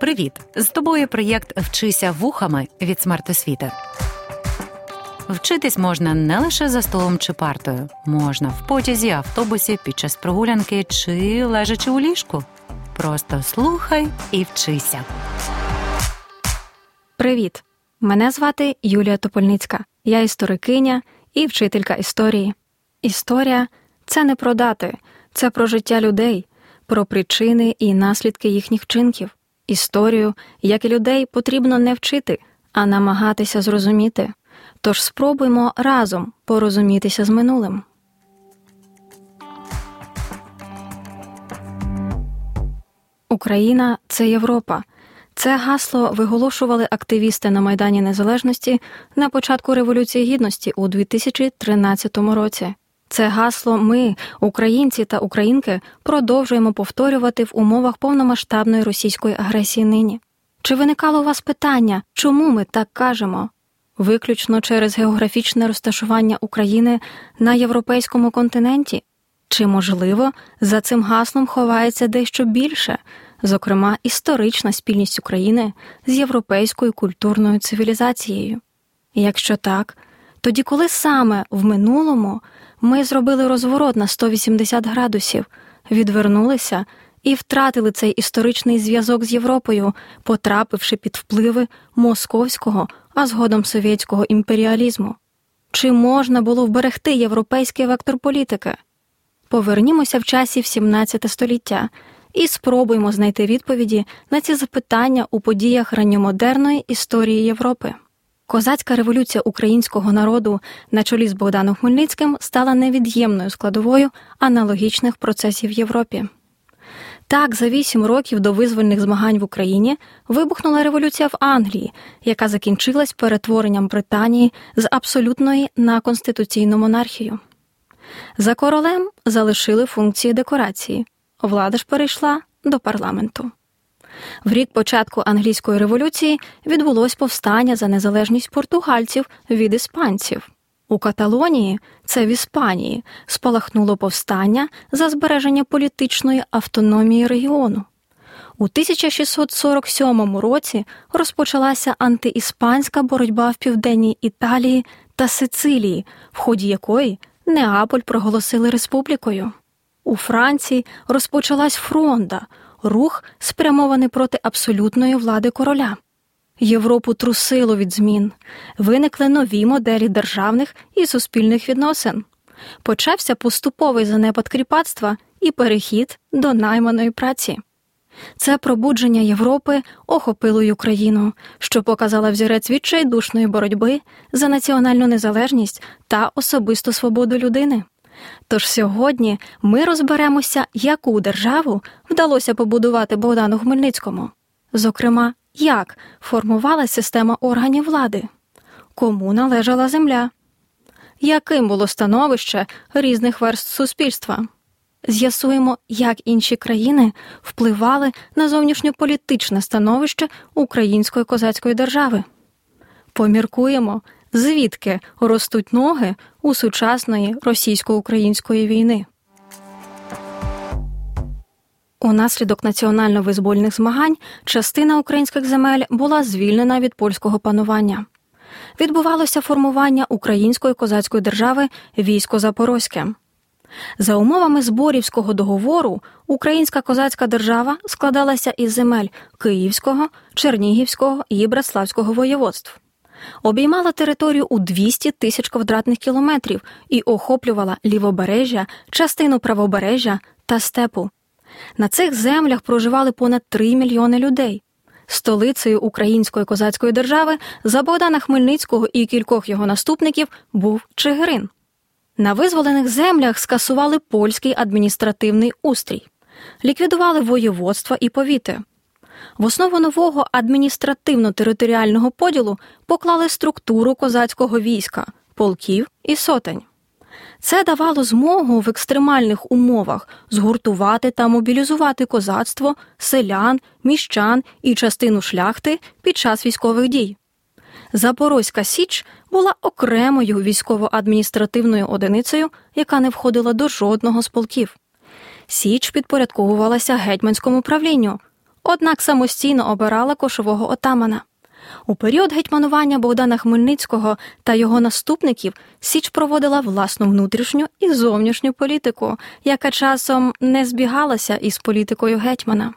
Привіт! З тобою проєкт Вчися вухами від смертосвіти. Вчитись можна не лише за столом чи партою, можна в потязі, автобусі, під час прогулянки чи лежачи у ліжку. Просто слухай і вчися. Привіт! Мене звати Юлія Топольницька. Я історикиня і вчителька історії. Історія це не про дати, це про життя людей, про причини і наслідки їхніх вчинків. Історію, як і людей, потрібно не вчити, а намагатися зрозуміти. Тож спробуймо разом порозумітися з минулим. Україна це Європа. Це гасло виголошували активісти на Майдані Незалежності на початку Революції Гідності у 2013 році. Це гасло ми, українці та українки, продовжуємо повторювати в умовах повномасштабної російської агресії нині. Чи виникало у вас питання, чому ми так кажемо? Виключно через географічне розташування України на європейському континенті? Чи, можливо, за цим гаслом ховається дещо більше, зокрема історична спільність України з європейською культурною цивілізацією? Якщо так, тоді коли саме в минулому ми зробили розворот на 180 градусів, відвернулися і втратили цей історичний зв'язок з Європою, потрапивши під впливи московського, а згодом совєтського імперіалізму. Чи можна було вберегти європейський вектор політики? Повернімося в часі в 17 століття і спробуємо знайти відповіді на ці запитання у подіях ранньомодерної історії Європи. Козацька революція українського народу на чолі з Богданом Хмельницьким стала невід'ємною складовою аналогічних процесів в Європі. Так, за вісім років до визвольних змагань в Україні вибухнула революція в Англії, яка закінчилась перетворенням Британії з абсолютної на конституційну монархію. За королем залишили функції декорації, влада ж перейшла до парламенту. В рік початку англійської революції відбулось повстання за незалежність португальців від іспанців. У Каталонії, це в Іспанії, спалахнуло повстання за збереження політичної автономії регіону. У 1647 році розпочалася антиіспанська боротьба в південній Італії та Сицилії, в ході якої Неаполь проголосили республікою. У Франції розпочалась фронда, рух спрямований проти абсолютної влади короля. Європу трусило від змін, виникли нові моделі державних і суспільних відносин. Почався поступовий занепад кріпацтва і перехід до найманої праці. Це пробудження Європи охопило й Україну, що показала взірець відчайдушної боротьби за національну незалежність та особисту свободу людини. Тож сьогодні ми розберемося, яку державу вдалося побудувати Богдану Хмельницькому, зокрема, як формувалася система органів влади, кому належала земля, яким було становище різних верст суспільства. З'ясуємо, як інші країни впливали на зовнішньополітичне становище української козацької держави. Поміркуємо, звідки ростуть ноги у сучасної російсько-української війни. Унаслідок національно-визвольних змагань частина українських земель була звільнена від польського панування. Відбувалося формування української козацької держави військо Запорозьке. За умовами зборівського договору українська козацька держава складалася із земель Київського, Чернігівського і Братславського воєводств, обіймала територію у 200 тисяч квадратних кілометрів і охоплювала лівобережжя, частину правобережжя та степу. На цих землях проживали понад 3 мільйони людей. Столицею української козацької держави за Богдана Хмельницького і кількох його наступників був Чигирин. На визволених землях скасували польський адміністративний устрій, ліквідували воєводства і повіти. В основу нового адміністративно-територіального поділу поклали структуру козацького війська, полків і сотень. Це давало змогу в екстремальних умовах згуртувати та мобілізувати козацтво, селян, міщан і частину шляхти під час військових дій. Запорозька Січ була окремою військово-адміністративною одиницею, яка не входила до жодного з полків. Січ підпорядковувалася гетьманському правлінню, однак самостійно обирала кошового отамана. У період гетьманування Богдана Хмельницького та його наступників Січ проводила власну внутрішню і зовнішню політику, яка часом не збігалася із політикою гетьмана.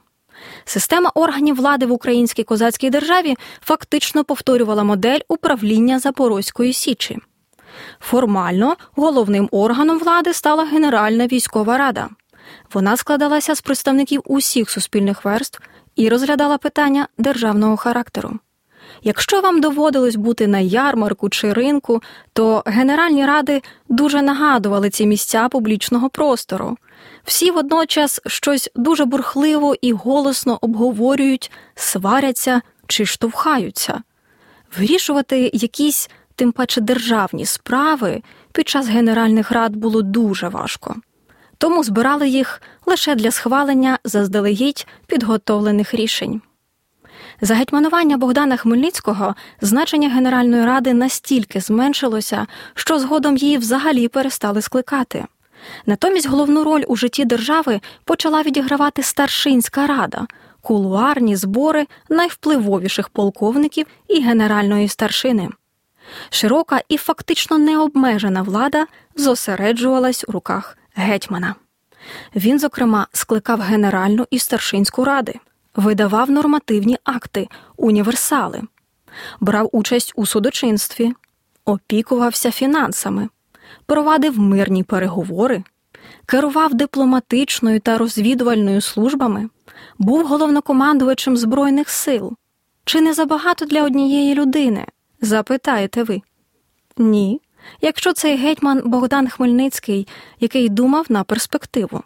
Система органів влади в українській козацькій державі фактично повторювала модель управління Запорозької Січі. Формально головним органом влади стала Генеральна військова рада. Вона складалася з представників усіх суспільних верств і розглядала питання державного характеру. Якщо вам доводилось бути на ярмарку чи ринку, то генеральні ради дуже нагадували ці місця публічного простору. Всі водночас щось дуже бурхливо і голосно обговорюють, сваряться чи штовхаються. Вирішувати якісь, тим паче державні справи під час генеральних рад було дуже важко. Тому збирали їх лише для схвалення заздалегідь підготовлених рішень. За гетьманування Богдана Хмельницького значення Генеральної ради настільки зменшилося, що згодом її взагалі перестали скликати. Натомість головну роль у житті держави почала відігравати старшинська рада, кулуарні збори найвпливовіших полковників і генеральної старшини. Широка і фактично необмежена влада зосереджувалась у руках гетьмана. Він, зокрема, скликав Генеральну і старшинську ради видавав нормативні акти, універсали, брав участь у судочинстві, опікувався фінансами, провадив мирні переговори, керував дипломатичною та розвідувальною службами, був головнокомандувачем Збройних сил. Чи не забагато для однієї людини? Запитаєте ви? Ні. Якщо цей гетьман Богдан Хмельницький, який думав на перспективу.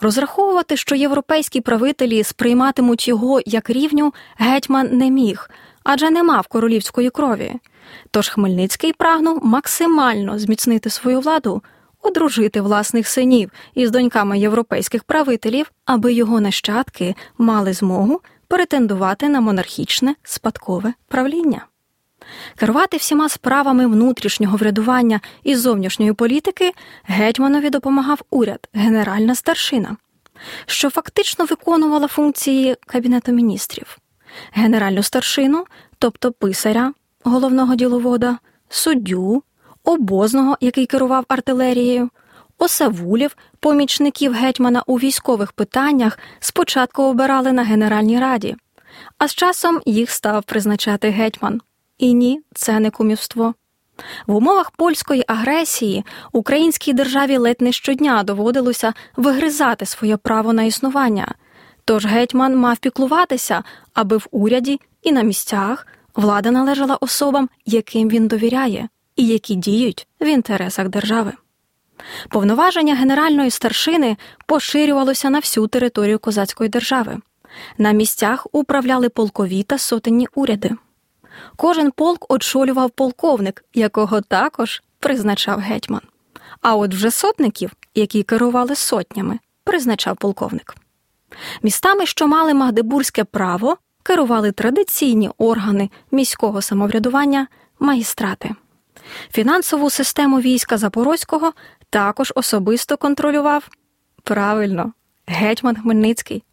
Розраховувати, що європейські правителі сприйматимуть його як рівню, гетьман не міг, адже не мав королівської крові. Тож Хмельницький прагнув максимально зміцнити свою владу, одружити власних синів із доньками європейських правителів, аби його нащадки мали змогу претендувати на монархічне спадкове правління. Керувати всіма справами внутрішнього врядування і зовнішньої політики гетьманові допомагав уряд, генеральна старшина, що фактично виконувала функції Кабінету міністрів, генеральну старшину, тобто писаря, головного діловода, суддю, обозного, який керував артилерією, осавулів, помічників гетьмана у військових питаннях спочатку обирали на Генеральній раді, а з часом їх став призначати гетьман. І ні, це не кумівство. В умовах польської агресії українській державі ледь не щодня доводилося вигризати своє право на існування, тож гетьман мав піклуватися, аби в уряді і на місцях влада належала особам, яким він довіряє, і які діють в інтересах держави. Повноваження генеральної старшини поширювалося на всю територію козацької держави. На місцях управляли полкові та сотенні уряди. Кожен полк очолював полковник, якого також призначав гетьман. А от вже сотників, які керували сотнями, призначав полковник. Містами, що мали магдебурзьке право, керували традиційні органи міського самоврядування, магістрати. Фінансову систему війська Запорозького також особисто контролював правильно гетьман Хмельницький.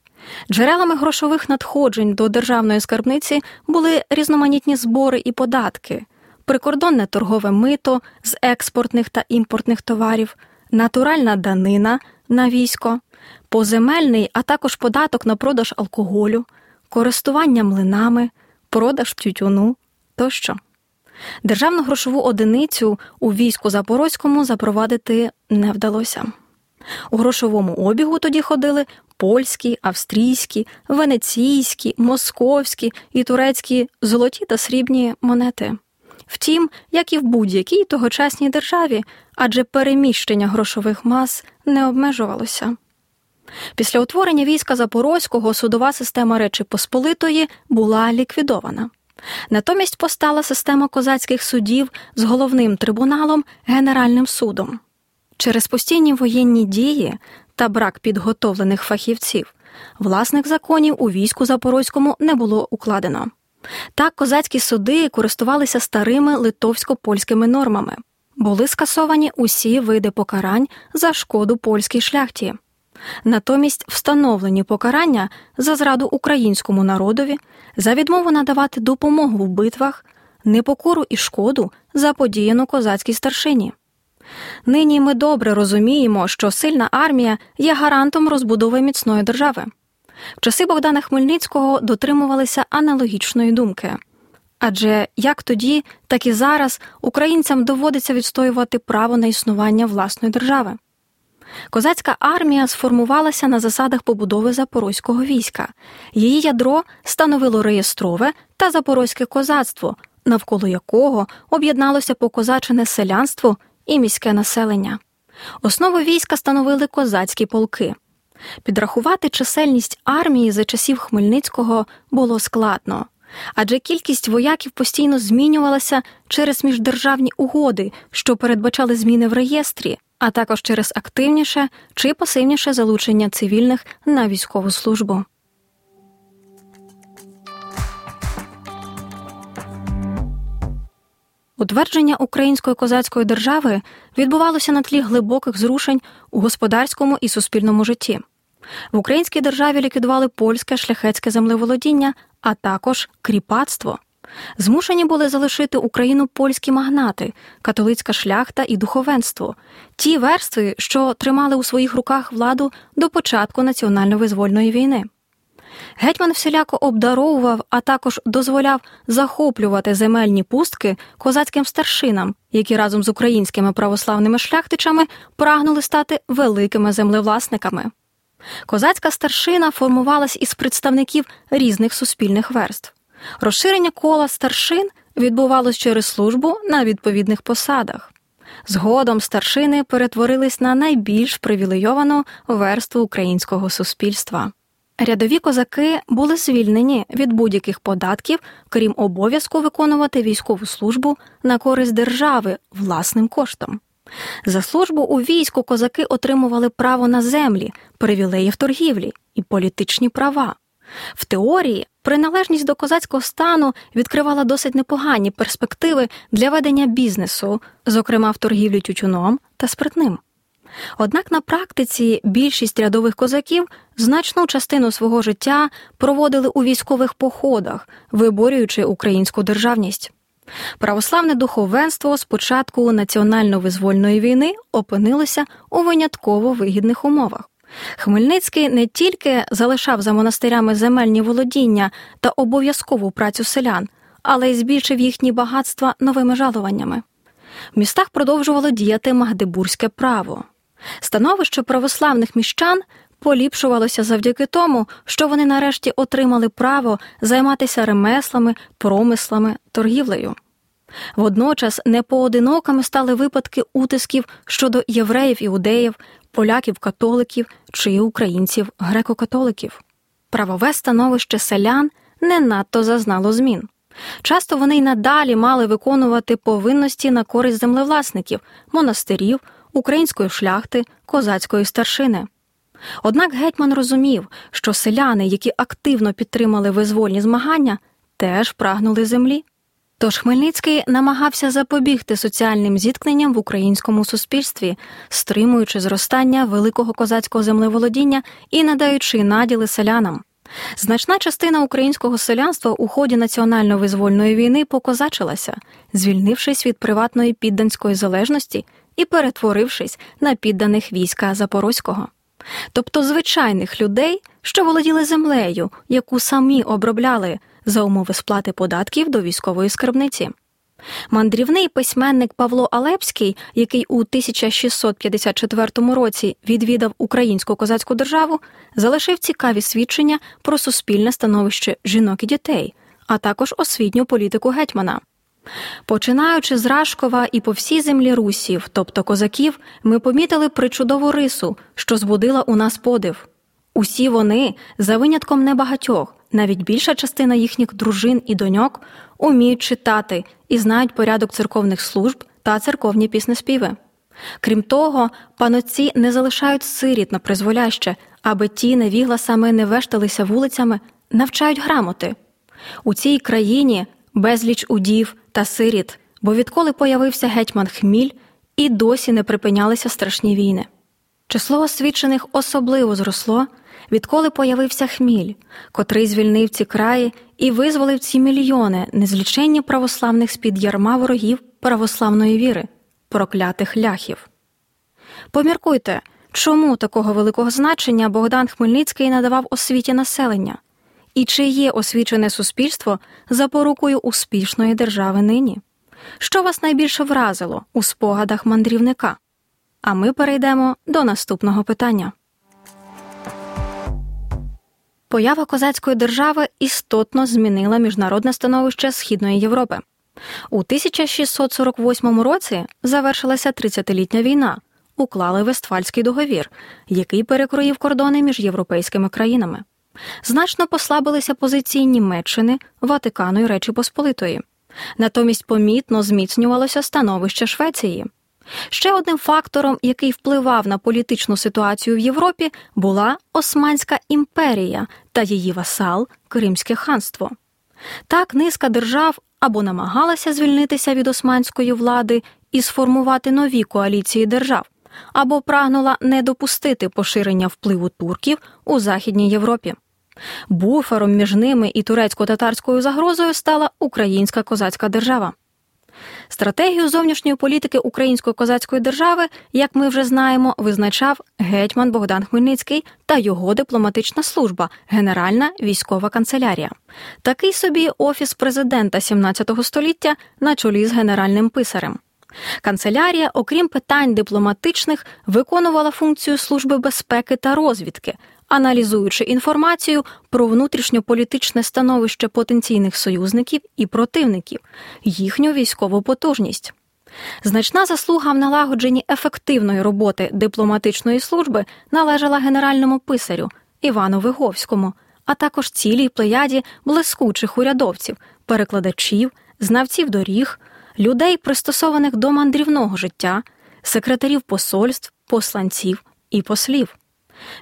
Джерелами грошових надходжень до державної скарбниці були різноманітні збори і податки, прикордонне торгове мито з експортних та імпортних товарів, натуральна данина на військо, поземельний, а також податок на продаж алкоголю, користування млинами, продаж тютюну тощо. Державну грошову одиницю у війську Запорозькому запровадити не вдалося. У грошовому обігу тоді ходили польські, австрійські, венеційські, московські і турецькі золоті та срібні монети. Втім, як і в будь-якій тогочасній державі, адже переміщення грошових мас не обмежувалося. Після утворення війська Запорозького судова система Речі Посполитої була ліквідована. Натомість постала система козацьких судів з головним трибуналом Генеральним судом. Через постійні воєнні дії та брак підготовлених фахівців, власних законів у війську Запорозькому не було укладено. Так козацькі суди користувалися старими литовсько-польськими нормами, були скасовані усі види покарань за шкоду польській шляхті. натомість встановлені покарання за зраду українському народові, за відмову надавати допомогу в битвах, непокору і шкоду заподіяну козацькій старшині. Нині ми добре розуміємо, що сильна армія є гарантом розбудови міцної держави. В часи Богдана Хмельницького дотримувалися аналогічної думки. Адже як тоді, так і зараз українцям доводиться відстоювати право на існування власної держави. Козацька армія сформувалася на засадах побудови запорозького війська. Її ядро становило реєстрове та запорозьке козацтво, навколо якого об'єдналося покозачене селянство і міське населення. Основу війська становили козацькі полки. Підрахувати чисельність армії за часів Хмельницького було складно, адже кількість вояків постійно змінювалася через міждержавні угоди, що передбачали зміни в реєстрі, а також через активніше чи пасивніше залучення цивільних на військову службу. Утвердження української козацької держави відбувалося на тлі глибоких зрушень у господарському і суспільному житті. В українській державі ліквідували польське шляхетське землеволодіння, а також кріпацтво. Змушені були залишити Україну польські магнати, католицька шляхта і духовенство, ті верстви, що тримали у своїх руках владу до початку національно-визвольної війни. Гетьман всіляко обдаровував, а також дозволяв захоплювати земельні пустки козацьким старшинам, які разом з українськими православними шляхтичами прагнули стати великими землевласниками. Козацька старшина формувалась із представників різних суспільних верств. Розширення кола старшин відбувалось через службу на відповідних посадах. Згодом старшини перетворились на найбільш привілейовану верству українського суспільства. Рядові козаки були звільнені від будь-яких податків, крім обов'язку виконувати військову службу на користь держави власним коштом. За службу у війську козаки отримували право на землі, привілеї в торгівлі і політичні права. В теорії приналежність до козацького стану відкривала досить непогані перспективи для ведення бізнесу, зокрема в торгівлі тютюном та спиртним. Однак на практиці більшість рядових козаків значну частину свого життя проводили у військових походах, виборюючи українську державність. Православне духовенство з початку національно-визвольної війни опинилося у винятково вигідних умовах. Хмельницький не тільки залишав за монастирями земельні володіння та обов'язкову працю селян, але й збільшив їхні багатства новими жалуваннями. В містах продовжувало діяти магдебурзьке право. Становище православних міщан поліпшувалося завдяки тому, що вони нарешті отримали право займатися ремеслами, промислами, торгівлею. Водночас непоодинокими стали випадки утисків щодо євреїв іудеїв, поляків-католиків чи українців греко-католиків. Правове становище селян не надто зазнало змін. Часто вони й надалі мали виконувати повинності на користь землевласників, монастирів, української шляхти, козацької старшини. Однак гетьман розумів, що селяни, які активно підтримали визвольні змагання, теж прагнули землі. Тож Хмельницький намагався запобігти соціальним зіткненням в українському суспільстві, стримуючи зростання великого козацького землеволодіння і надаючи наділи селянам. Значна частина українського селянства у ході національно-визвольної війни покозачилася, звільнившись від приватної підданської залежності і перетворившись на підданих війська Запорозького. Тобто звичайних людей, що володіли землею, яку самі обробляли за умови сплати податків до військової скарбниці. Мандрівний письменник Павло Алепський, який у 1654 році відвідав українську козацьку державу, залишив цікаві свідчення про суспільне становище жінок і дітей, а також освітню політику гетьмана. Починаючи з Рашкова і по всій землі русів, тобто козаків, ми помітили причудову рису, що збудила у нас подив. Усі вони, за винятком небагатьох, навіть більша частина їхніх дружин і доньок, уміють читати і знають порядок церковних служб та церковні піснеспіви. Крім того, паноці не залишають сиріт на призволяще, аби ті невігласами не вешталися вулицями, навчають грамоти. У цій країні безліч удів та сиріт, бо відколи появився гетьман Хміль, і досі не припинялися страшні війни. Число освічених особливо зросло, відколи появився хміль, котрий звільнив ці краї і визволив ці мільйони незліченні православних з-під ярма ворогів православної віри, проклятих ляхів. Поміркуйте, чому такого великого значення Богдан Хмельницький надавав освіті населення, і чи є освічене суспільство запорукою успішної держави нині? Що вас найбільше вразило у спогадах мандрівника? А ми перейдемо до наступного питання. Поява козацької держави істотно змінила міжнародне становище Східної Європи. У 1648 році завершилася 30-літня війна, уклали Вестфальський договір, який перекроїв кордони між європейськими країнами. Значно послабилися позиції Німеччини, Ватикану і Речі Посполитої. Натомість помітно зміцнювалося становище Швеції. Ще одним фактором, який впливав на політичну ситуацію в Європі, була Османська імперія та її васал Кримське ханство. Так низка держав або намагалася звільнитися від османської влади і сформувати нові коаліції держав, або прагнула не допустити поширення впливу турків у Західній Європі. Буфером між ними і турецько-татарською загрозою стала українська козацька держава. Стратегію зовнішньої політики Української козацької держави, як ми вже знаємо, визначав гетьман Богдан Хмельницький та його дипломатична служба, Генеральна військова канцелярія. Такий собі офіс президента 17 століття на чолі з генеральним писарем. Канцелярія, окрім питань дипломатичних, виконувала функцію служби безпеки та розвідки, аналізуючи інформацію про внутрішньополітичне становище потенційних союзників і противників, їхню військову потужність. Значна заслуга в налагодженні ефективної роботи дипломатичної служби належала генеральному писарю Івану Виговському, а також цілій плеяді блискучих урядовців, перекладачів, знавців доріг, людей, пристосованих до мандрівного життя, секретарів посольств, посланців і послів.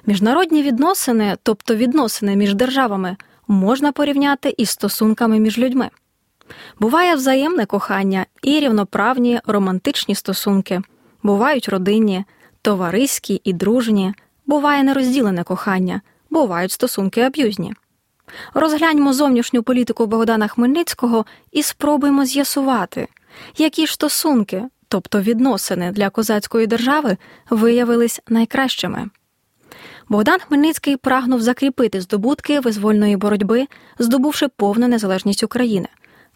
Міжнародні відносини, тобто відносини між державами, можна порівняти із стосунками між людьми. Буває взаємне кохання і рівноправні романтичні стосунки, бувають родинні, товариські і дружні, буває нерозділене кохання, бувають стосунки аб'юзні. Розгляньмо зовнішню політику Богдана Хмельницького і спробуємо з'ясувати, які стосунки, тобто відносини для козацької держави, виявились найкращими. Богдан Хмельницький прагнув закріпити здобутки визвольної боротьби, здобувши повну незалежність України,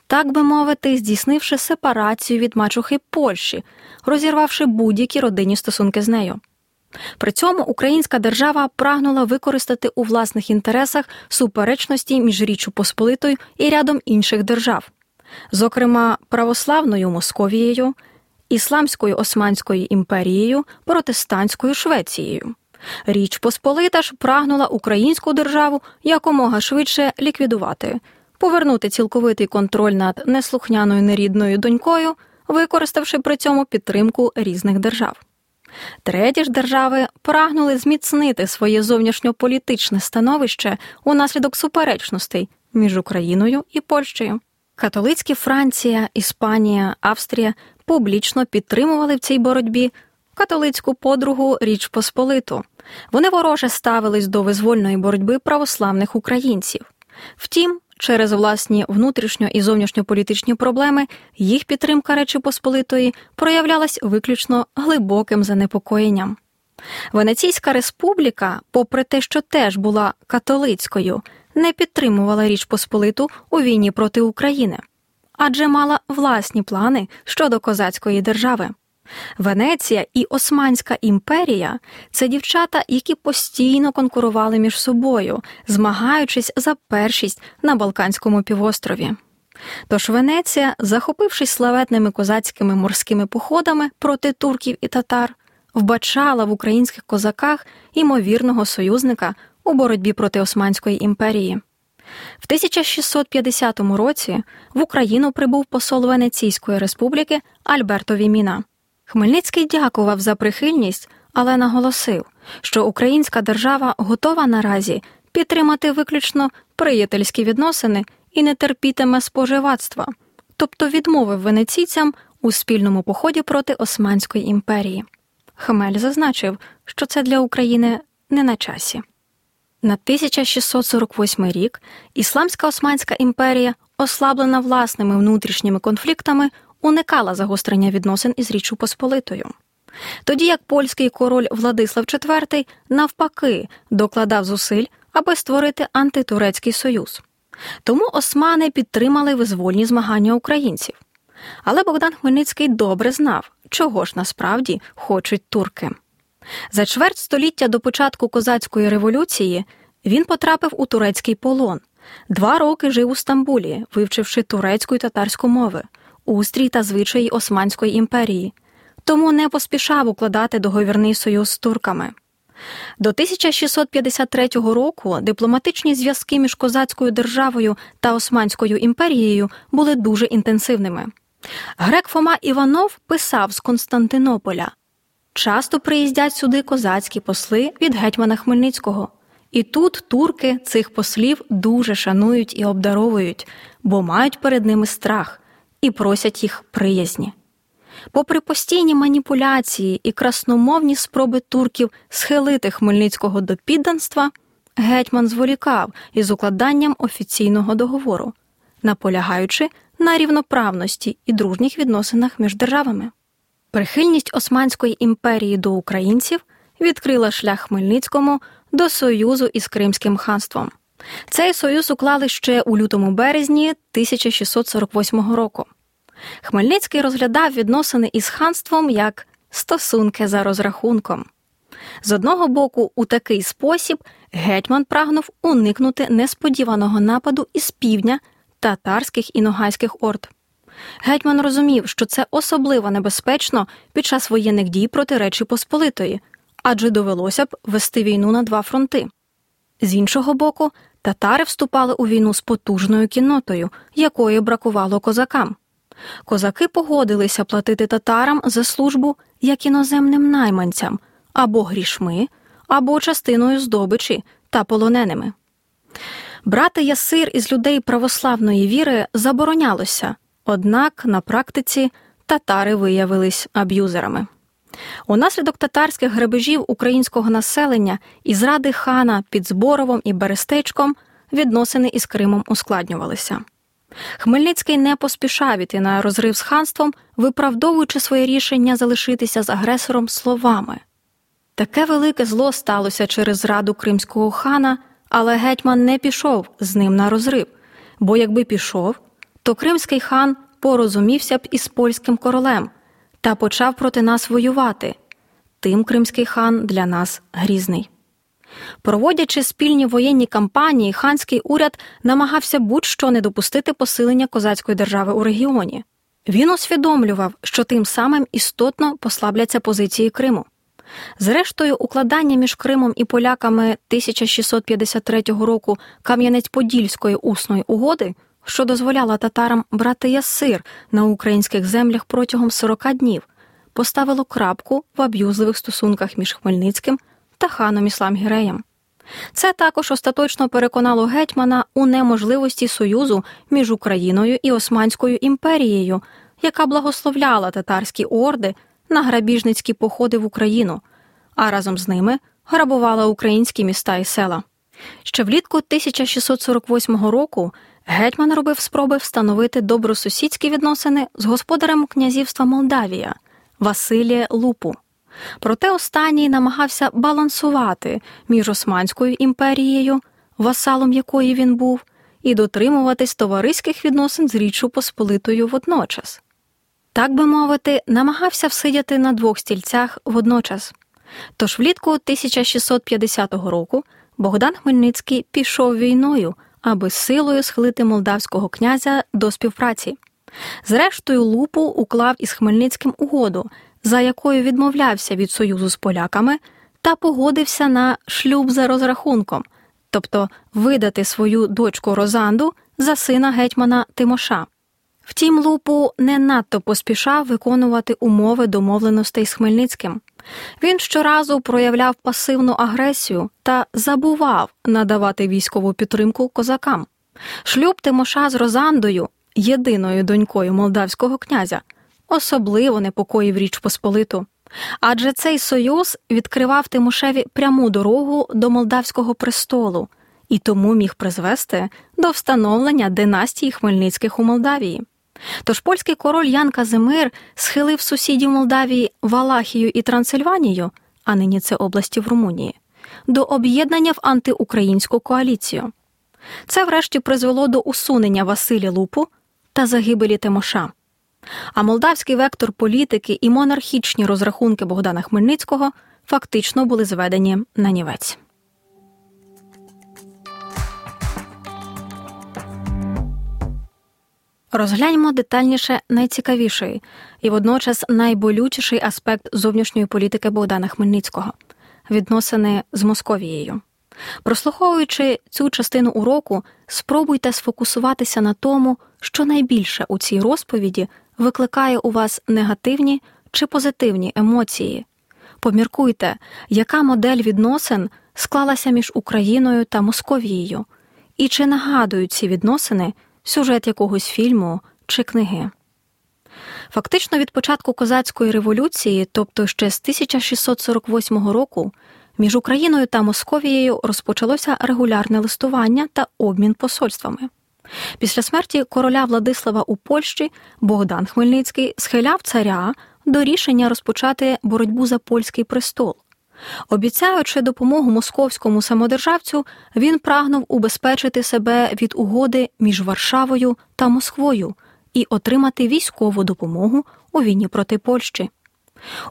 так би мовити, здійснивши сепарацію від мачухи Польщі, розірвавши будь-які родинні стосунки з нею. При цьому українська держава прагнула використати у власних інтересах суперечності між Річчю Посполитою і рядом інших держав, зокрема православною Московією, Ісламською Османською імперією, протестантською Швецією. Річ Посполита ж прагнула українську державу якомога швидше ліквідувати, повернути цілковитий контроль над неслухняною нерідною донькою, використавши при цьому підтримку різних держав. Треті ж держави прагнули зміцнити своє зовнішньополітичне становище унаслідок суперечностей між Україною і Польщею. Католицькі Франція, Іспанія, Австрія публічно підтримували в цій боротьбі католицьку подругу Річ Посполиту. Вони вороже ставились до визвольної боротьби православних українців. Втім, через власні внутрішньо і зовнішньополітичні проблеми їх підтримка Речі Посполитої проявлялась виключно глибоким занепокоєнням. Венеційська республіка, попри те, що теж була католицькою, не підтримувала Річ Посполиту у війні проти України, адже мала власні плани щодо козацької держави. Венеція і Османська імперія це дівчата, які постійно конкурували між собою, змагаючись за першість на Балканському півострові. Тож Венеція, захопившись славетними козацькими морськими походами проти турків і татар, вбачала в українських козаках імовірного союзника у боротьбі проти Османської імперії. В 1650 році в Україну прибув посол Венеційської республіки Альберто Віміна. Хмельницький дякував за прихильність, але наголосив, що українська держава готова наразі підтримати виключно приятельські відносини і не терпітиме споживацтва, тобто відмовив венеційцям у спільному поході проти Османської імперії. Хмель зазначив, що це для України не на часі. На 1648 рік Ісламська Османська імперія, ослаблена власними внутрішніми конфліктами, уникала загострення відносин із Річчю Посполитою. Тоді як польський король Владислав IV навпаки докладав зусиль, аби створити антитурецький союз. Тому османи підтримали визвольні змагання українців. Але Богдан Хмельницький добре знав, чого ж насправді хочуть турки. За чверть століття до початку козацької революції він потрапив у турецький полон. Два роки жив у Стамбулі, вивчивши турецьку і татарську мови, устрій та звичаї Османської імперії, тому не поспішав укладати договірний союз з турками. До 1653 року дипломатичні зв'язки між козацькою державою та Османською імперією були дуже інтенсивними. Грек Фома Іванов писав з Константинополя часто приїздять сюди козацькі посли від гетьмана Хмельницького. І тут турки цих послів дуже шанують і обдаровують, бо мають перед ними страх і просять їх приязні. Попри постійні маніпуляції і красномовні спроби турків схилити Хмельницького до підданства, гетьман зволікав із укладанням офіційного договору, наполягаючи на рівноправності і дружніх відносинах між державами. Прихильність Османської імперії до українців відкрила шлях Хмельницькому до союзу із Кримським ханством. Цей союз уклали ще у лютому березні 1648 року. Хмельницький розглядав відносини із ханством як стосунки за розрахунком. З одного боку, у такий спосіб гетьман прагнув уникнути несподіваного нападу із півдня татарських і ногайських орд. Гетьман розумів, що це особливо небезпечно під час воєнних дій проти Речі Посполитої, адже довелося б вести війну на два фронти. З іншого боку, татари вступали у війну з потужною кіннотою, якої бракувало козакам. Козаки погодилися платити татарам за службу як іноземним найманцям або грішми, або частиною здобичі та полоненими. Брати ясир із людей православної віри заборонялося, однак на практиці татари виявились аб'юзерами. Унаслідок татарських грабежів українського населення і зради хана під Зборовом і Берестечком відносини із Кримом ускладнювалися. Хмельницький не поспішав іти на розрив з ханством, виправдовуючи своє рішення залишитися з агресором словами. Таке велике зло сталося через зраду кримського хана, але гетьман не пішов з ним на розрив, бо якби пішов, то кримський хан порозумівся б із польським королем та почав проти нас воювати. Тим кримський хан для нас грізний. Проводячи спільні воєнні кампанії, ханський уряд намагався будь-що не допустити посилення козацької держави у регіоні. Він усвідомлював, що тим самим істотно послабляться позиції Криму. Зрештою, укладання між Кримом і поляками 1653 року Кам'янець-Подільської усної угоди, що дозволяла татарам брати ясир на українських землях протягом 40 днів, поставило крапку в аб'юзливих стосунках між Хмельницьким та ханом Іслам Гіреєм. Це також остаточно переконало гетьмана у неможливості союзу між Україною і Османською імперією, яка благословляла татарські орди на грабіжницькі походи в Україну, а разом з ними грабувала українські міста і села. Ще влітку 1648 року гетьман робив спроби встановити добросусідські відносини з господарем князівства Молдавія Василія Лупу. Проте останній намагався балансувати між Османською імперією, васалом якої він був, і дотримуватись товариських відносин з Річчю Посполитою водночас. Так би мовити, намагався всидяти на двох стільцях водночас. Тож влітку 1650 року Богдан Хмельницький пішов війною, аби силою схилити молдавського князя до співпраці. Зрештою, Лупу уклав із Хмельницьким угоду, за якою відмовлявся від союзу з поляками та погодився на шлюб за розрахунком, тобто видати свою дочку Розанду за сина гетьмана Тимоша. Втім, Лупу не надто поспішав виконувати умови домовленостей з Хмельницьким. Він щоразу проявляв пасивну агресію та забував надавати військову підтримку козакам. Шлюб Тимоша з Розандою, єдиною донькою молдавського князя, особливо непокоїв Річ Посполиту. Адже цей союз відкривав Тимошеві пряму дорогу до молдавського престолу і тому міг призвести до встановлення династії Хмельницьких у Молдавії. Тож польський король Ян Казимир схилив сусідів Молдавії Валахію і Трансильванію, а нині це області в Румунії, до об'єднання в антиукраїнську коаліцію. Це, врешті, призвело до усунення Василі Лупу та загибелі Тимоша. А молдавський вектор політики і монархічні розрахунки Богдана Хмельницького фактично були зведені на нівець. Розгляньмо детальніше найцікавіший і водночас найболючіший аспект зовнішньої політики Богдана Хмельницького відносини з Московією. Прослуховуючи цю частину уроку, спробуйте сфокусуватися на тому, що найбільше у цій розповіді викликає у вас негативні чи позитивні емоції. Поміркуйте, яка модель відносин склалася між Україною та Московією, і чи нагадують ці відносини сюжет якогось фільму чи книги. Фактично від початку козацької революції, тобто ще з 1648 року, між Україною та Московією розпочалося регулярне листування та обмін посольствами. Після смерті короля Владислава у Польщі Богдан Хмельницький схиляв царя до рішення розпочати боротьбу за польський престол. Обіцяючи допомогу московському самодержавцю, він прагнув убезпечити себе від угоди між Варшавою та Москвою і отримати військову допомогу у війні проти Польщі.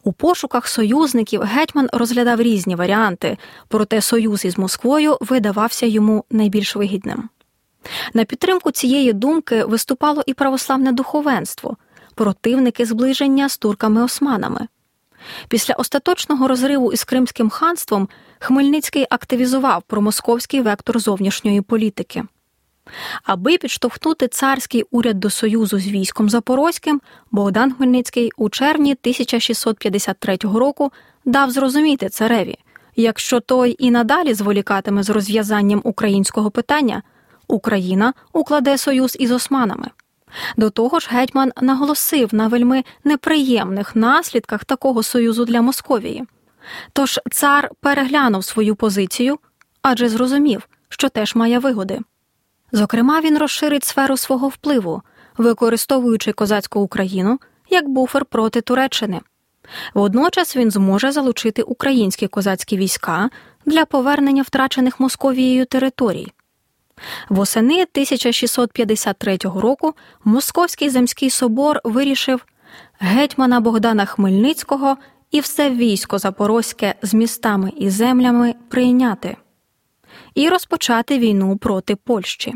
У пошуках союзників гетьман розглядав різні варіанти, проте союз із Москвою видавався йому найбільш вигідним. На підтримку цієї думки виступало і православне духовенство, противники зближення з турками-османами. Після остаточного розриву із Кримським ханством Хмельницький активізував промосковський вектор зовнішньої політики. Аби підштовхнути царський уряд до союзу з військом Запорозьким, Богдан Хмельницький у червні 1653 року дав зрозуміти цареві, якщо той і надалі зволікатиме з розв'язанням українського питання, Україна укладе союз із османами. До того ж, гетьман наголосив на вельми неприємних наслідках такого союзу для Московії. Тож цар переглянув свою позицію, адже зрозумів, що теж має вигоди. Зокрема, він розширить сферу свого впливу, використовуючи козацьку Україну як буфер проти Туреччини. Водночас він зможе залучити українські козацькі війська для повернення втрачених Московією територій. Восени 1653 року Московський земський собор вирішив гетьмана Богдана Хмельницького і все військо Запорозьке з містами і землями прийняти і розпочати війну проти Польщі.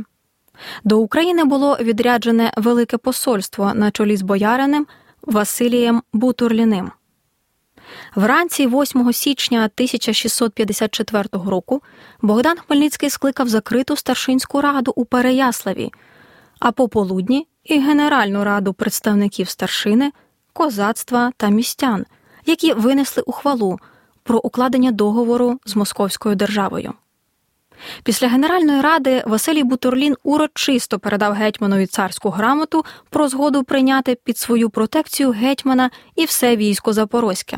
До України було відряджене велике посольство на чолі з бояриним Василієм Бутурліним. Вранці 8 січня 1654 року Богдан Хмельницький скликав закриту старшинську раду у Переяславі, а пополудні і Генеральну раду представників старшини, козацтва та містян, які винесли ухвалу про укладення договору з Московською державою. Після Генеральної ради Василій Бутурлін урочисто передав гетьманові царську грамоту про згоду прийняти під свою протекцію гетьмана і все військо Запорозьке.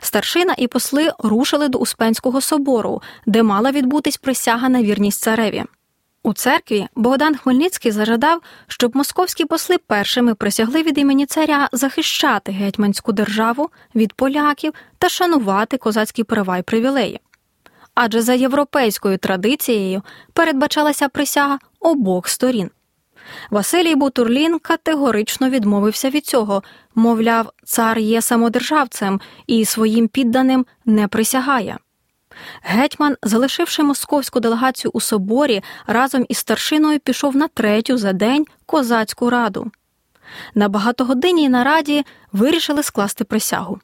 Старшина і посли рушили до Успенського собору, де мала відбутись присяга на вірність цареві. У церкві Богдан Хмельницький зажадав, щоб московські посли першими присягли від імені царя захищати гетьманську державу від поляків та шанувати козацькі права й привілеї. Адже за європейською традицією передбачалася присяга обох сторін. Василій Бутурлін категорично відмовився від цього, мовляв, цар є самодержавцем і своїм підданим не присягає. Гетьман, залишивши московську делегацію у соборі, разом із старшиною пішов на третю за день козацьку раду. На багатогодинній нараді вирішили скласти присягу.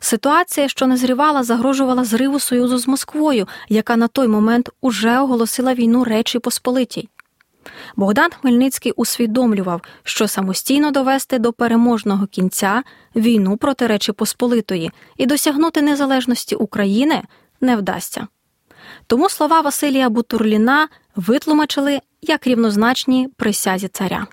Ситуація, що назрівала, загрожувала зриву союзу з Москвою, яка на той момент уже оголосила війну Речі Посполитій. Богдан Хмельницький усвідомлював, що самостійно довести до переможного кінця війну проти Речі Посполитої і досягнути незалежності України не вдасться. Тому слова Василія Бутурліна витлумачили як рівнозначні присязі царя.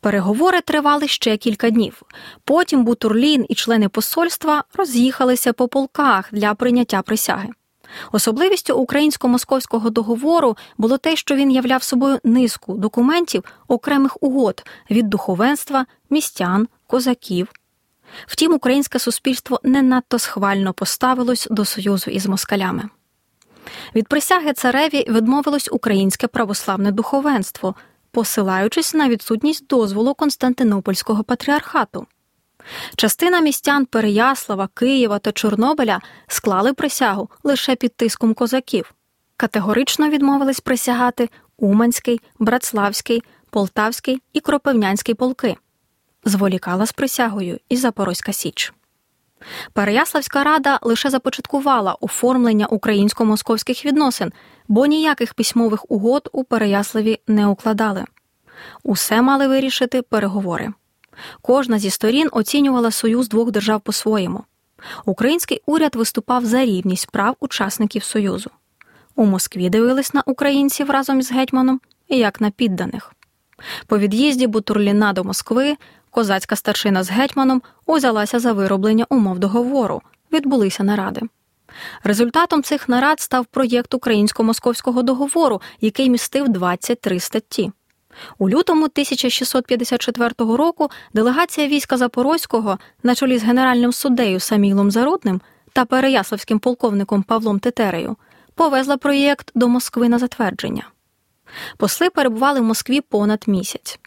Переговори тривали ще кілька днів. Потім Бутурлін і члени посольства роз'їхалися по полках для прийняття присяги. Особливістю українсько-московського договору було те, що він являв собою низку документів окремих угод від духовенства, містян, козаків. Втім, українське суспільство не надто схвально поставилось до союзу із москалями. Від присяги цареві відмовилось українське православне духовенство, посилаючись на відсутність дозволу Константинопольського патріархату. Частина містян Переяслава, Києва та Чорнобиля склали присягу лише під тиском козаків. Категорично відмовились присягати Уманський, Братславський, Полтавський і Кропивнянський полки. Зволікала з присягою і Запорозька Січ. Переяславська рада лише започаткувала оформлення українсько-московських відносин, бо ніяких письмових угод у Переяславі не укладали. Усе мали вирішити переговори. Кожна зі сторін оцінювала союз двох держав по-своєму. Український уряд виступав за рівність прав учасників Союзу. У Москві дивились на українців разом із гетьманом як на підданих. По від'їзді Бутурліна до Москви козацька старшина з гетьманом узялася за вироблення умов договору, відбулися наради. Результатом цих нарад став проєкт українсько-московського договору, який містив 23 статті. У лютому 1654 року делегація війська Запорозького на чолі з генеральним суддею Самілом Зарудним та переяславським полковником Павлом Тетерею повезла проєкт до Москви на затвердження. Посли перебували в Москві понад місяць.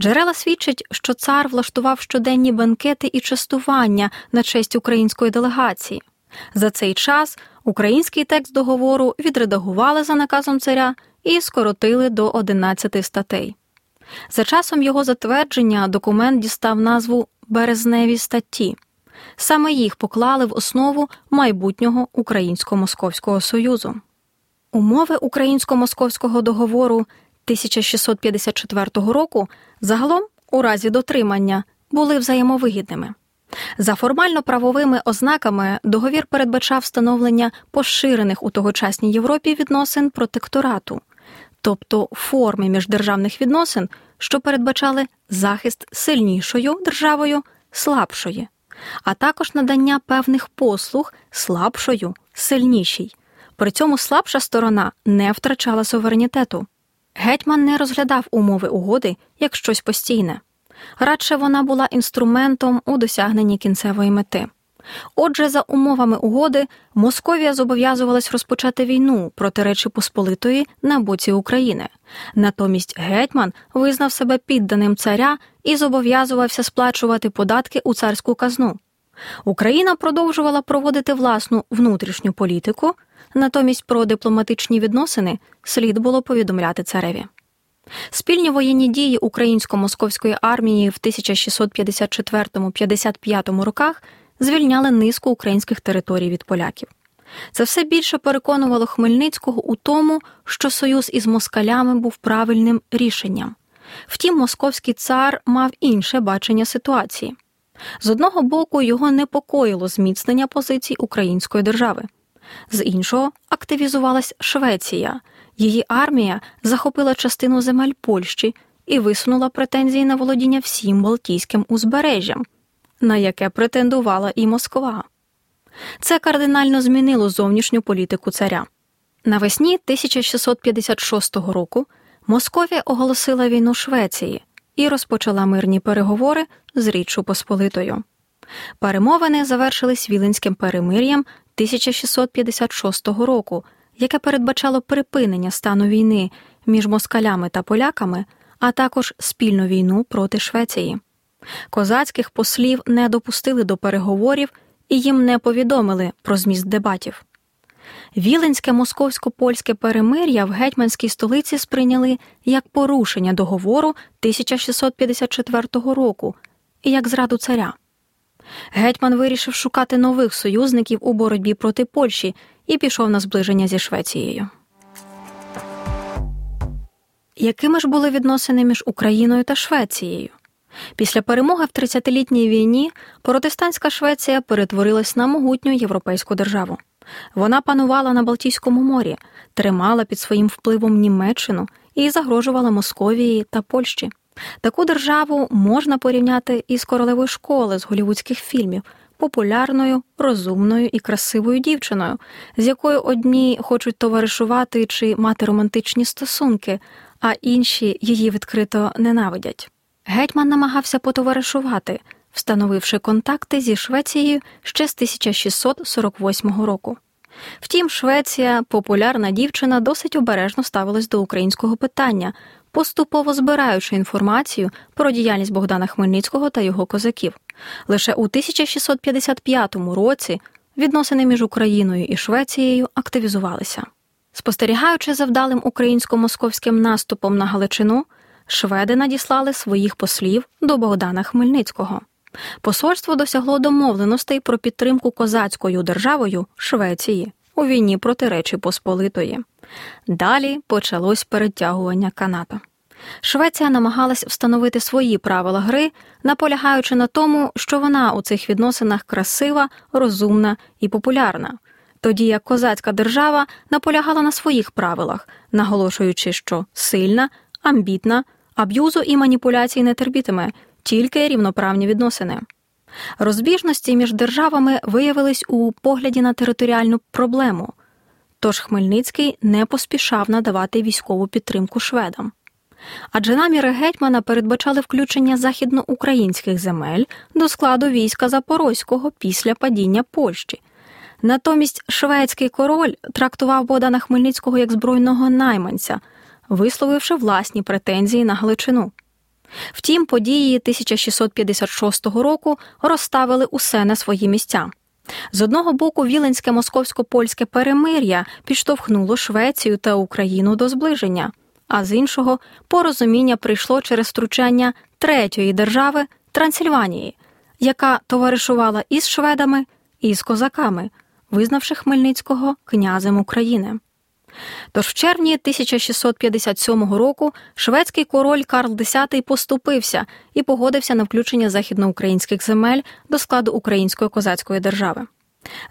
Джерела свідчать, що цар влаштував щоденні бенкети і частування на честь української делегації. За цей час український текст договору відредагували за наказом царя і скоротили до 11 статей. За часом його затвердження документ дістав назву Березневі статті. Саме їх поклали в основу майбутнього Українсько-Московського Союзу. Умови Українсько-Московського договору 1654 року загалом, у разі дотримання, були взаємовигідними. За формально правовими ознаками договір передбачав встановлення поширених у тогочасній Європі відносин протекторату, тобто форми міждержавних відносин, що передбачали захист сильнішою державою слабшої, а також надання певних послуг слабшою сильнішій. При цьому слабша сторона не втрачала суверенітету. Гетьман не розглядав умови угоди як щось постійне. Радше вона була інструментом у досягненні кінцевої мети. Отже, за умовами угоди, Московія зобов'язувалась розпочати війну проти Речі Посполитої на боці України. Натомість гетьман визнав себе підданим царя і зобов'язувався сплачувати податки у царську казну. Україна продовжувала проводити власну внутрішню політику, натомість про дипломатичні відносини слід було повідомляти цареві. Спільні воєнні дії українсько-московської армії в 1654-55 роках звільняли низку українських територій від поляків. Це все більше переконувало Хмельницького у тому, що союз із москалями був правильним рішенням. Втім, московський цар мав інше бачення ситуації. З одного боку, його непокоїло зміцнення позицій української держави, з іншого активізувалась Швеція. Її армія захопила частину земель Польщі і висунула претензії на володіння всім Балтійським узбережжям на яке претендувала і Москва. Це кардинально змінило зовнішню політику царя. Навесні 1656 року Московія оголосила війну Швеції і розпочала мирні переговори з Річчю Посполитою. Перемовини завершились Віленським перемир'ям 1656 року, яке передбачало припинення стану війни між москалями та поляками, а також спільну війну проти Швеції. Козацьких послів не допустили до переговорів і їм не повідомили про зміст дебатів. Віленське московсько польське перемир'я в гетьманській столиці сприйняли як порушення договору 1654 року і як зраду царя. Гетьман вирішив шукати нових союзників у боротьбі проти Польщі і пішов на зближення зі Швецією. Якими ж були відносини між Україною та Швецією? Після перемоги в 30-літній війні протестантська Швеція перетворилась на могутню європейську державу. Вона панувала на Балтійському морі, тримала під своїм впливом Німеччину і загрожувала Московії та Польщі. Таку державу можна порівняти із королевою школи з голівудських фільмів, популярною, розумною і красивою дівчиною, з якою одні хочуть товаришувати чи мати романтичні стосунки, а інші її відкрито ненавидять. Гетьман намагався потоваришувати, встановивши контакти зі Швецією ще з 1648 року. Втім, Швеція, популярна дівчина, досить обережно ставилась до українського питання, поступово збираючи інформацію про діяльність Богдана Хмельницького та його козаків. Лише у 1655 році відносини між Україною і Швецією активізувалися. Спостерігаючи за вдалим українсько-московським наступом на Галичину, шведи надіслали своїх послів до Богдана Хмельницького. Посольство досягло домовленостей про підтримку козацькою державою Швеції у війні проти Речі Посполитої. Далі почалось перетягування каната. Швеція намагалась встановити свої правила гри, наполягаючи на тому, що вона у цих відносинах красива, розумна і популярна, тоді як козацька держава наполягала на своїх правилах, наголошуючи, що сильна, амбітна, аб'юзу і маніпуляцій не терпітиме, тільки рівноправні відносини. Розбіжності між державами виявились у погляді на територіальну проблему, тож Хмельницький не поспішав надавати військову підтримку шведам. Адже наміри гетьмана передбачали включення західноукраїнських земель до складу війська Запорозького після падіння Польщі. Натомість шведський король трактував Богдана Хмельницького як збройного найманця, висловивши власні претензії на Галичину. Втім, події 1656 року розставили усе на свої місця. З одного боку, Віленське московсько-польське перемир'я підштовхнуло Швецію та Україну до зближення, а з іншого порозуміння прийшло через втручання третьої держави Трансильванії, яка товаришувала із шведами і з козаками, визнавши Хмельницького князем України. Тож в червні 1657 року шведський король Карл X поступився і погодився на включення західноукраїнських земель до складу Української козацької держави.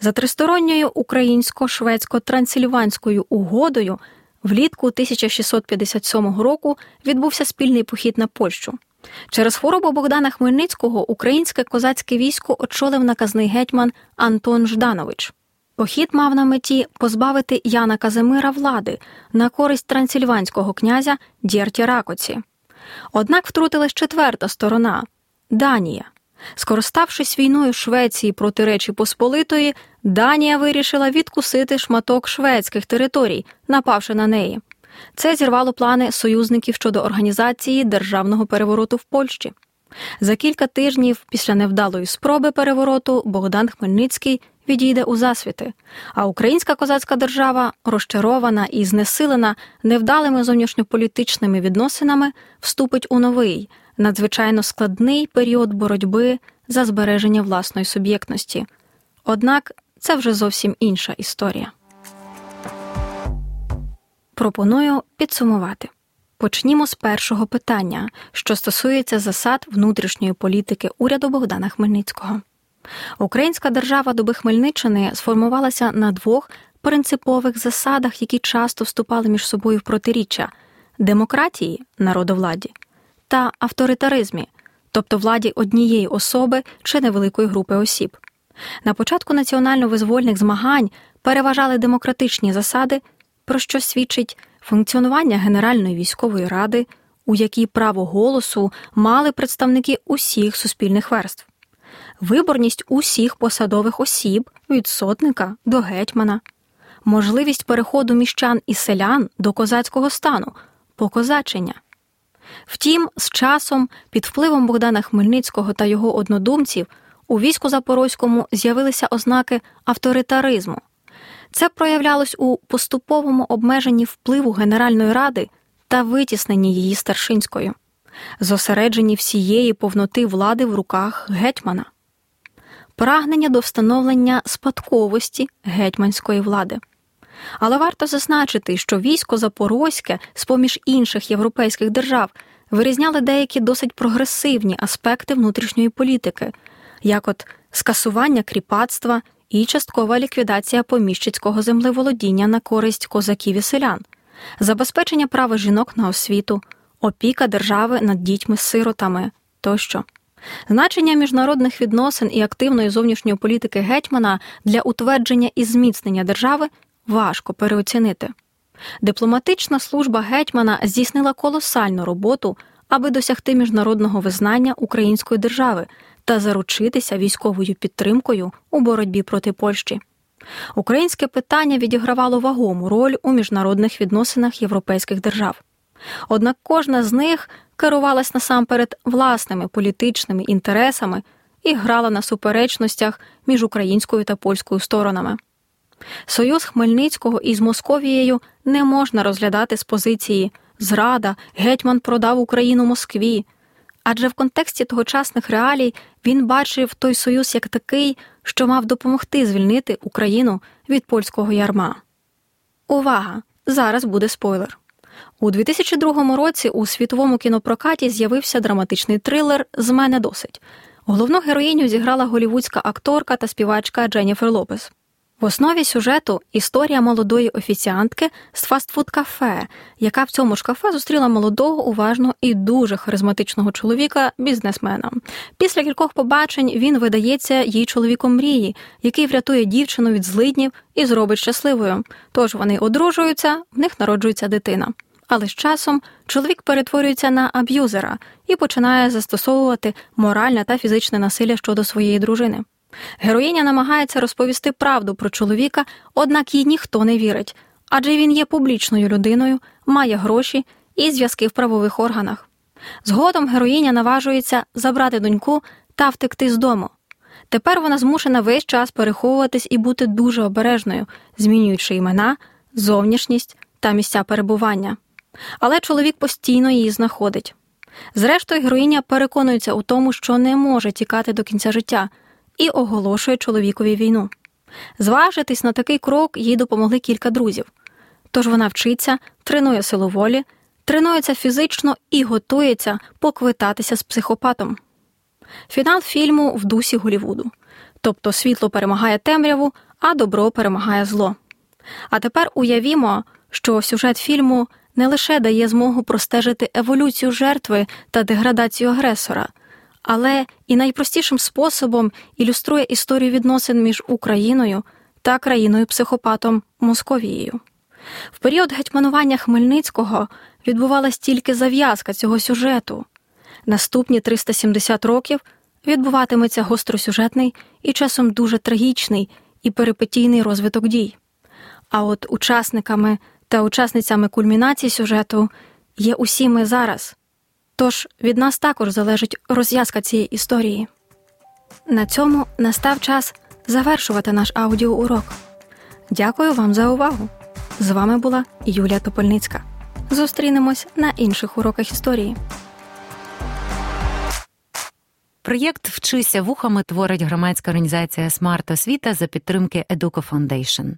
За тристоронньою українсько-шведсько-трансильванською угодою влітку 1657 року відбувся спільний похід на Польщу. Через хворобу Богдана Хмельницького українське козацьке військо очолив наказний гетьман Антон Жданович. Похід мав на меті позбавити Яна Казимира влади на користь трансильванського князя Дєрті Ракоці. Однак втрутилась четверта сторона Данія. Скориставшись війною Швеції проти Речі Посполитої, Данія вирішила відкусити шматок шведських територій, напавши на неї. Це зірвало плани союзників щодо організації державного перевороту в Польщі. За кілька тижнів після невдалої спроби перевороту Богдан Хмельницький відійде у засвіти, а українська козацька держава, розчарована і знесилена невдалими зовнішньополітичними відносинами, вступить у новий, надзвичайно складний період боротьби за збереження власної суб'єктності. Однак це вже зовсім інша історія. Пропоную підсумувати. Почнімо з першого питання, що стосується засад внутрішньої політики уряду Богдана Хмельницького. Українська держава доби Хмельниччини сформувалася на двох принципових засадах, які часто вступали між собою в протиріччя демократії народовладі та авторитаризмі, тобто владі однієї особи чи невеликої групи осіб. На початку національно-визвольних змагань переважали демократичні засади, про що свідчить функціонування Генеральної військової ради, у якій право голосу мали представники усіх суспільних верств виборність усіх посадових осіб від сотника до гетьмана, можливість переходу міщан і селян до козацького стану, покозачення. Втім, з часом, під впливом Богдана Хмельницького та його однодумців, у війську Запорозькому з'явилися ознаки авторитаризму. Це проявлялось у поступовому обмеженні впливу Генеральної ради та витісненні її старшинською, зосередженні всієї повноти влади в руках гетьмана прагнення до встановлення спадковості гетьманської влади. Але варто зазначити, що військо Запорозьке, з поміж інших європейських держав, вирізняли деякі досить прогресивні аспекти внутрішньої політики, як от скасування кріпацтва і часткова ліквідація поміщицького землеволодіння на користь козаків і селян, забезпечення права жінок на освіту, опіка держави над дітьми-сиротами тощо. Значення міжнародних відносин і активної зовнішньої політики гетьмана для утвердження і зміцнення держави важко переоцінити. Дипломатична служба гетьмана здійснила колосальну роботу, аби досягти міжнародного визнання української держави та заручитися військовою підтримкою у боротьбі проти Польщі. Українське питання відігравало вагому роль у міжнародних відносинах європейських держав. Однак кожна з них керувалась насамперед власними політичними інтересами і грала на суперечностях між українською та польською сторонами. Союз Хмельницького із Московією не можна розглядати з позиції зрада, гетьман продав Україну Москві. Адже в контексті тогочасних реалій він бачив той союз як такий, що мав допомогти звільнити Україну від польського ярма. Увага! Зараз буде спойлер. У 2002 році у світовому кінопрокаті з'явився драматичний трилер З мене досить. Головну героїню зіграла голівудська акторка та співачка Дженніфер Лопес. В основі сюжету історія молодої офіціантки з фастфуд-кафе, яка в цьому ж кафе зустріла молодого, уважного і дуже харизматичного чоловіка, бізнесмена. Після кількох побачень він видається їй чоловіком мрії, який врятує дівчину від злиднів і зробить щасливою. Тож вони одружуються, в них народжується дитина. Але з часом чоловік перетворюється на аб'юзера і починає застосовувати моральне та фізичне насилля щодо своєї дружини. Героїня намагається розповісти правду про чоловіка, однак їй ніхто не вірить, адже він є публічною людиною, має гроші і зв'язки в правових органах. Згодом героїня наважується забрати доньку та втекти з дому. Тепер вона змушена весь час переховуватись і бути дуже обережною, змінюючи імена, зовнішність та місця перебування. Але чоловік постійно її знаходить. Зрештою, героїня переконується у тому, що не може тікати до кінця життя і оголошує чоловікові війну. Зважитись на такий крок їй допомогли кілька друзів. Тож вона вчиться, тренує силу волі, тренується фізично і готується поквитатися з психопатом. Фінал фільму в дусі Голівуду. Тобто світло перемагає темряву, а добро перемагає зло. А тепер уявімо, що сюжет фільму не лише дає змогу простежити еволюцію жертви та деградацію агресора, але і найпростішим способом ілюструє історію відносин між Україною та країною психопатом Московією. В період гетьманування Хмельницького відбувалась тільки зав'язка цього сюжету. Наступні 370 років відбуватиметься гостросюжетний і часом дуже трагічний і перипетійний розвиток дій. А от учасниками та учасницями кульмінації сюжету є усі ми зараз. Тож від нас також залежить розв'язка цієї історії. На цьому настав час завершувати наш аудіоурок. Дякую вам за увагу! З вами була Юлія Топольницька. Зустрінемось на інших уроках історії. Проєкт Вчися вухами творить громадська організація Смарт Освіта за підтримки Educo Foundation.